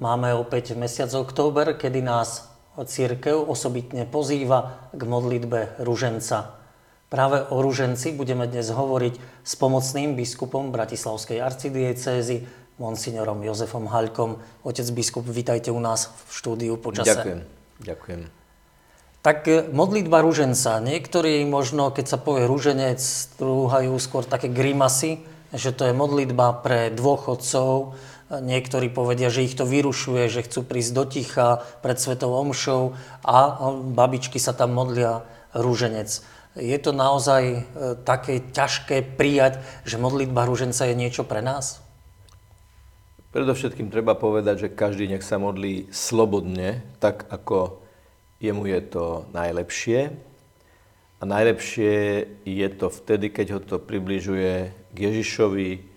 Máme opäť mesiac október, kedy nás církev osobitne pozýva k modlitbe ruženca. Práve o ruženci budeme dnes hovoriť s pomocným biskupom Bratislavskej arcidiecézy, monsignorom Jozefom Haľkom. Otec biskup, vítajte u nás v štúdiu počase. Ďakujem. Ďakujem. Tak e, modlitba ruženca. Niektorí možno, keď sa povie ruženec, strúhajú skôr také grimasy, že to je modlitba pre dvoch otcov, Niektorí povedia, že ich to vyrušuje, že chcú prísť do ticha pred Svetou Omšou a babičky sa tam modlia rúženec. Je to naozaj e, také ťažké prijať, že modlitba rúženca je niečo pre nás? Predovšetkým treba povedať, že každý nech sa modlí slobodne, tak ako jemu je to najlepšie. A najlepšie je to vtedy, keď ho to približuje k Ježišovi,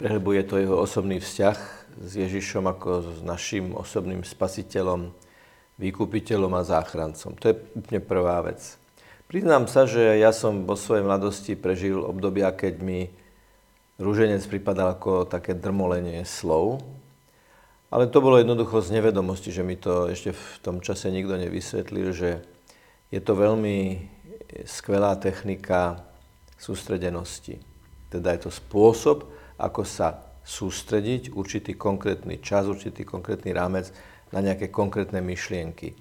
Prehlbuje to jeho osobný vzťah s Ježišom ako s našim osobným spasiteľom, vykupiteľom a záchrancom. To je úplne prvá vec. Priznám sa, že ja som vo svojej mladosti prežil obdobia, keď mi rúženec pripadal ako také drmolenie slov, ale to bolo jednoducho z nevedomosti, že mi to ešte v tom čase nikto nevysvetlil, že je to veľmi skvelá technika sústredenosti. Teda je to spôsob, ako sa sústrediť určitý konkrétny čas, určitý konkrétny rámec na nejaké konkrétne myšlienky.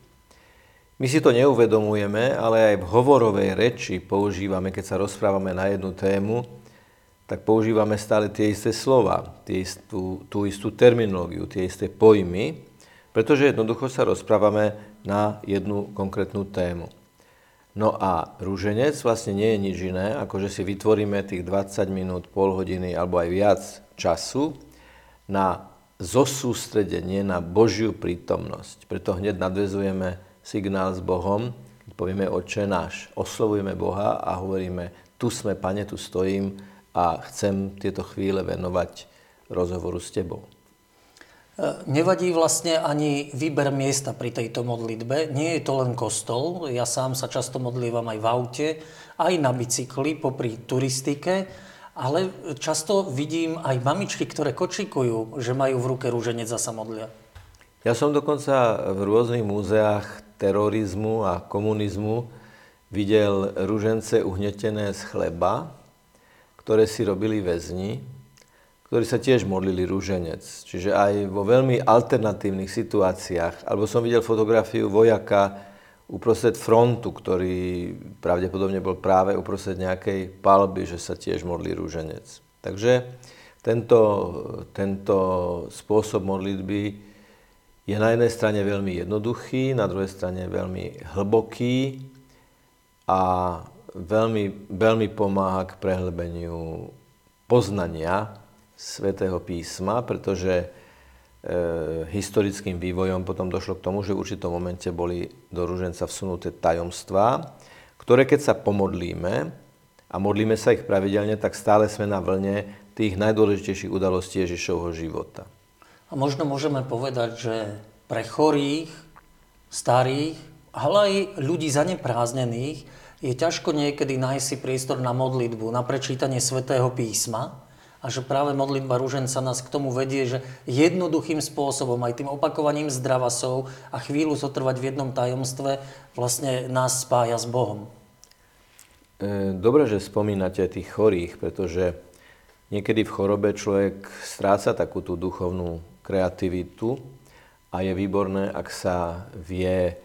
My si to neuvedomujeme, ale aj v hovorovej reči používame, keď sa rozprávame na jednu tému, tak používame stále tie isté slova, tie istú, tú istú terminológiu, tie isté pojmy, pretože jednoducho sa rozprávame na jednu konkrétnu tému. No a rúženec vlastne nie je nič iné, ako že si vytvoríme tých 20 minút, pol hodiny alebo aj viac času na zosústredenie na Božiu prítomnosť. Preto hneď nadvezujeme signál s Bohom, keď povieme Oče náš, oslovujeme Boha a hovoríme, tu sme, Pane, tu stojím a chcem tieto chvíle venovať rozhovoru s Tebou. Nevadí vlastne ani výber miesta pri tejto modlitbe. Nie je to len kostol. Ja sám sa často modlívam aj v aute, aj na bicykli, popri turistike. Ale často vidím aj mamičky, ktoré kočikujú, že majú v ruke rúženec a sa modlia. Ja som dokonca v rôznych múzeách terorizmu a komunizmu videl rúžence uhnetené z chleba, ktoré si robili väzni ktorí sa tiež modlili rúženec. Čiže aj vo veľmi alternatívnych situáciách, alebo som videl fotografiu vojaka uprostred frontu, ktorý pravdepodobne bol práve uprostred nejakej palby, že sa tiež modlí rúženec. Takže tento, tento spôsob modlitby je na jednej strane veľmi jednoduchý, na druhej strane veľmi hlboký a veľmi, veľmi pomáha k prehlbeniu poznania svätého písma, pretože e, historickým vývojom potom došlo k tomu, že v určitom momente boli do rúženca vsunuté tajomstvá, ktoré keď sa pomodlíme a modlíme sa ich pravidelne, tak stále sme na vlne tých najdôležitejších udalostí Ježišovho života. A možno môžeme povedať, že pre chorých, starých, ale aj ľudí zanepráznených je ťažko niekedy nájsť si priestor na modlitbu, na prečítanie svätého písma, a že práve modlitba rúženca nás k tomu vedie, že jednoduchým spôsobom, aj tým opakovaním zdravasov a chvíľu zotrvať v jednom tajomstve vlastne nás spája s Bohom. E, dobre, že spomínate tých chorých, pretože niekedy v chorobe človek stráca takú tú duchovnú kreativitu a je výborné, ak sa vie e,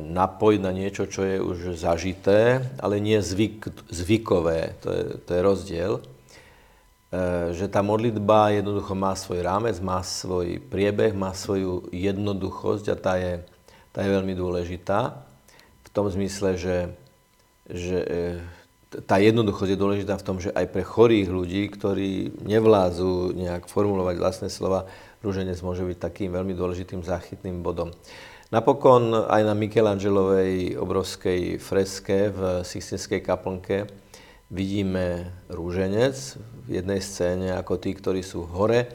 napojiť na niečo, čo je už zažité, ale nie zvyk, zvykové, to je, to je rozdiel. E, že tá modlitba jednoducho má svoj rámec, má svoj priebeh, má svoju jednoduchosť a tá je, tá je veľmi dôležitá. V tom zmysle, že, že e, tá jednoduchosť je dôležitá v tom, že aj pre chorých ľudí, ktorí nevládzu nejak formulovať vlastné slova, rúženec môže byť takým veľmi dôležitým záchytným bodom. Napokon aj na Michelangelovej obrovskej freske v Sixtinskej kaplnke vidíme rúženec v jednej scéne ako tí, ktorí sú hore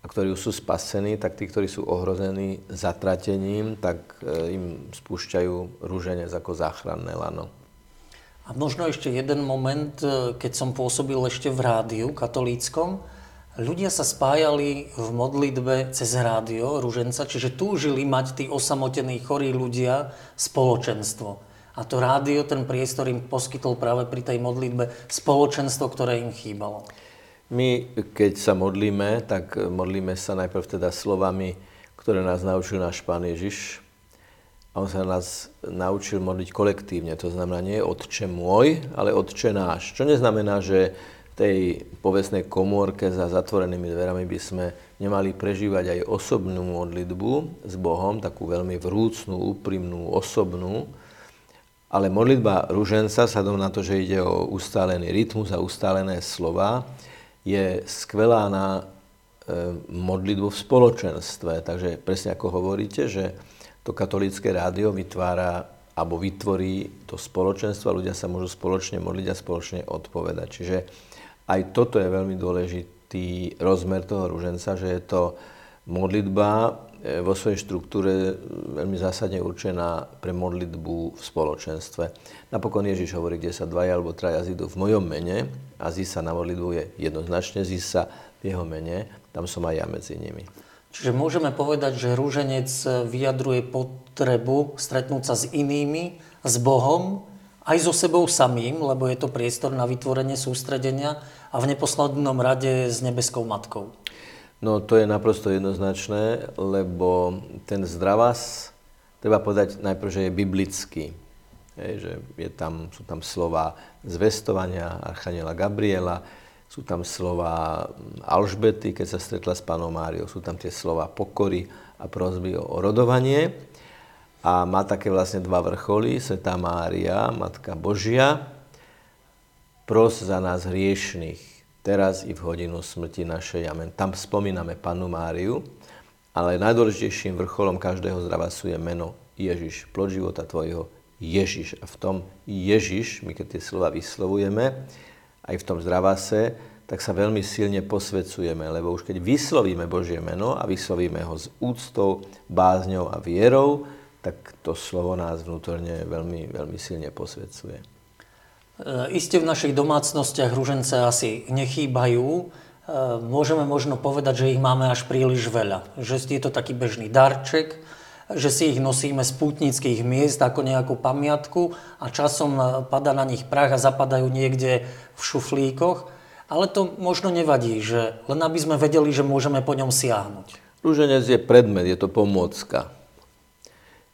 a ktorí sú spasení, tak tí, ktorí sú ohrození zatratením, tak e, im spúšťajú rúženec ako záchranné lano. A možno ešte jeden moment, e, keď som pôsobil ešte v rádiu katolíckom, Ľudia sa spájali v modlitbe cez rádio Rúženca, čiže túžili mať tí osamotení chorí ľudia spoločenstvo. A to rádio, ten priestor im poskytol práve pri tej modlitbe spoločenstvo, ktoré im chýbalo. My, keď sa modlíme, tak modlíme sa najprv teda slovami, ktoré nás naučil náš Pán Ježiš. A on sa nás naučil modliť kolektívne. To znamená nie Otče môj, ale Otče náš. Čo neznamená, že tej povestnej komórke za zatvorenými dverami by sme nemali prežívať aj osobnú modlitbu s Bohom, takú veľmi vrúcnú, úprimnú, osobnú. Ale modlitba ruženca, vzhľadom na to, že ide o ustálený rytmus a ustálené slova, je skvelá na e, modlitbu v spoločenstve. Takže presne ako hovoríte, že to katolické rádio vytvára alebo vytvorí to spoločenstvo a ľudia sa môžu spoločne modliť a spoločne odpovedať. Čiže aj toto je veľmi dôležitý rozmer toho ruženca, že je to modlitba vo svojej štruktúre veľmi zásadne určená pre modlitbu v spoločenstve. Napokon Ježiš hovorí, kde sa dvaja alebo traja zídu v mojom mene a zí sa na modlitbu je jednoznačne, zí sa v jeho mene, tam som aj ja medzi nimi. Čiže môžeme povedať, že rúženec vyjadruje potrebu stretnúť sa s inými, s Bohom, aj so sebou samým, lebo je to priestor na vytvorenie sústredenia a v neposlednom rade s nebeskou matkou? No to je naprosto jednoznačné, lebo ten zdravás, treba povedať najprv, že je biblický. Hej, že je tam, sú tam slova zvestovania Archaniela Gabriela, sú tam slova Alžbety, keď sa stretla s pánom Máriou, sú tam tie slova pokory a prozby o rodovanie. A má také vlastne dva vrcholy, Svetá Mária, Matka Božia, pros za nás hriešných, teraz i v hodinu smrti našej. Amen. Tam spomíname Panu Máriu, ale najdôležitejším vrcholom každého zdravasu je meno Ježiš, plod života tvojho Ježiš. A v tom Ježiš, my keď tie slova vyslovujeme, aj v tom zdravase, tak sa veľmi silne posvedzujeme, lebo už keď vyslovíme Božie meno a vyslovíme ho s úctou, bázňou a vierou, tak to slovo nás vnútorne veľmi, veľmi silne posvedcuje. E, Isté v našich domácnostiach ružence asi nechýbajú. E, môžeme možno povedať, že ich máme až príliš veľa. Že je to taký bežný darček, že si ich nosíme z pútnických miest ako nejakú pamiatku a časom pada na nich prach a zapadajú niekde v šuflíkoch. Ale to možno nevadí, že len aby sme vedeli, že môžeme po ňom siahnuť. Rúženec je predmet, je to pomôcka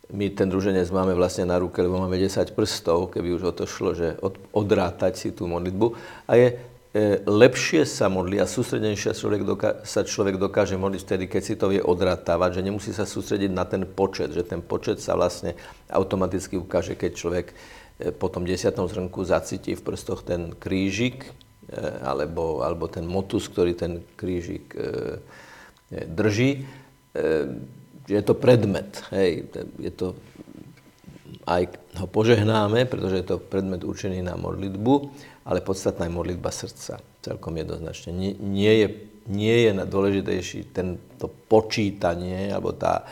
my ten druženec máme vlastne na ruke, lebo máme 10 prstov, keby už o to šlo, že od, odrátať si tú modlitbu. A je e, lepšie sa modliť a sústredenejšie človek doká- sa človek dokáže modliť vtedy, keď si to vie odrátavať, že nemusí sa sústrediť na ten počet, že ten počet sa vlastne automaticky ukáže, keď človek e, po tom desiatom zrnku zacíti v prstoch ten krížik, e, alebo, alebo ten motus, ktorý ten krížik e, e drží. E, je to predmet. Hej, je to, aj ho požehnáme, pretože je to predmet určený na modlitbu, ale podstatná je modlitba srdca. Celkom jednoznačne. Nie, nie, je, nie je dôležitejší tento počítanie, alebo tá,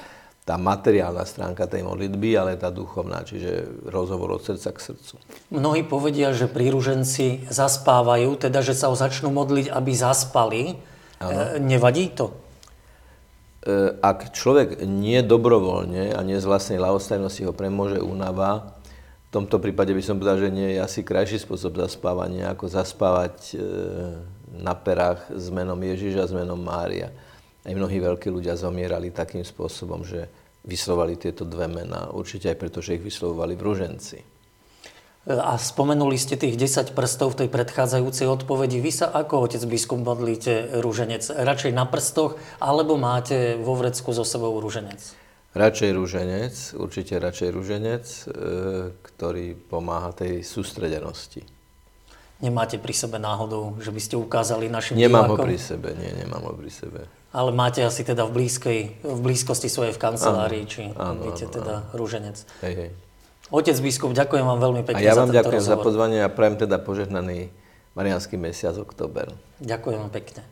tá materiálna stránka tej modlitby, ale tá duchovná, čiže rozhovor od srdca k srdcu. Mnohí povedia, že príruženci zaspávajú, teda že sa ho začnú modliť, aby zaspali. Ano. E, nevadí to? E, ak človek nie dobrovoľne a nie z vlastnej ľahostajnosti ho premôže únava, v tomto prípade by som povedal, že nie je asi krajší spôsob zaspávania, ako zaspávať e, na perách s menom Ježiša s menom Mária. Aj mnohí veľkí ľudia zomierali takým spôsobom, že vyslovali tieto dve mená. Určite aj preto, že ich vyslovovali v ruženci. A spomenuli ste tých 10 prstov v tej predchádzajúcej odpovedi. Vy sa ako otec biskup modlíte rúženec? Radšej na prstoch, alebo máte vo vrecku so sebou rúženec? Radšej rúženec, určite radšej rúženec, e, ktorý pomáha tej sústredenosti. Nemáte pri sebe náhodou, že by ste ukázali našim Nemám divákom? ho pri sebe, nie, nemám ho pri sebe. Ale máte asi teda v, blízkej, v blízkosti svojej v kancelárii, či áno, áno, teda áno. rúženec. Hej, hej. Otec biskup, ďakujem vám veľmi pekne A ja vám za ďakujem rozhovor. za pozvanie a prajem teda požehnaný marianský mesiac, október. Ďakujem vám pekne.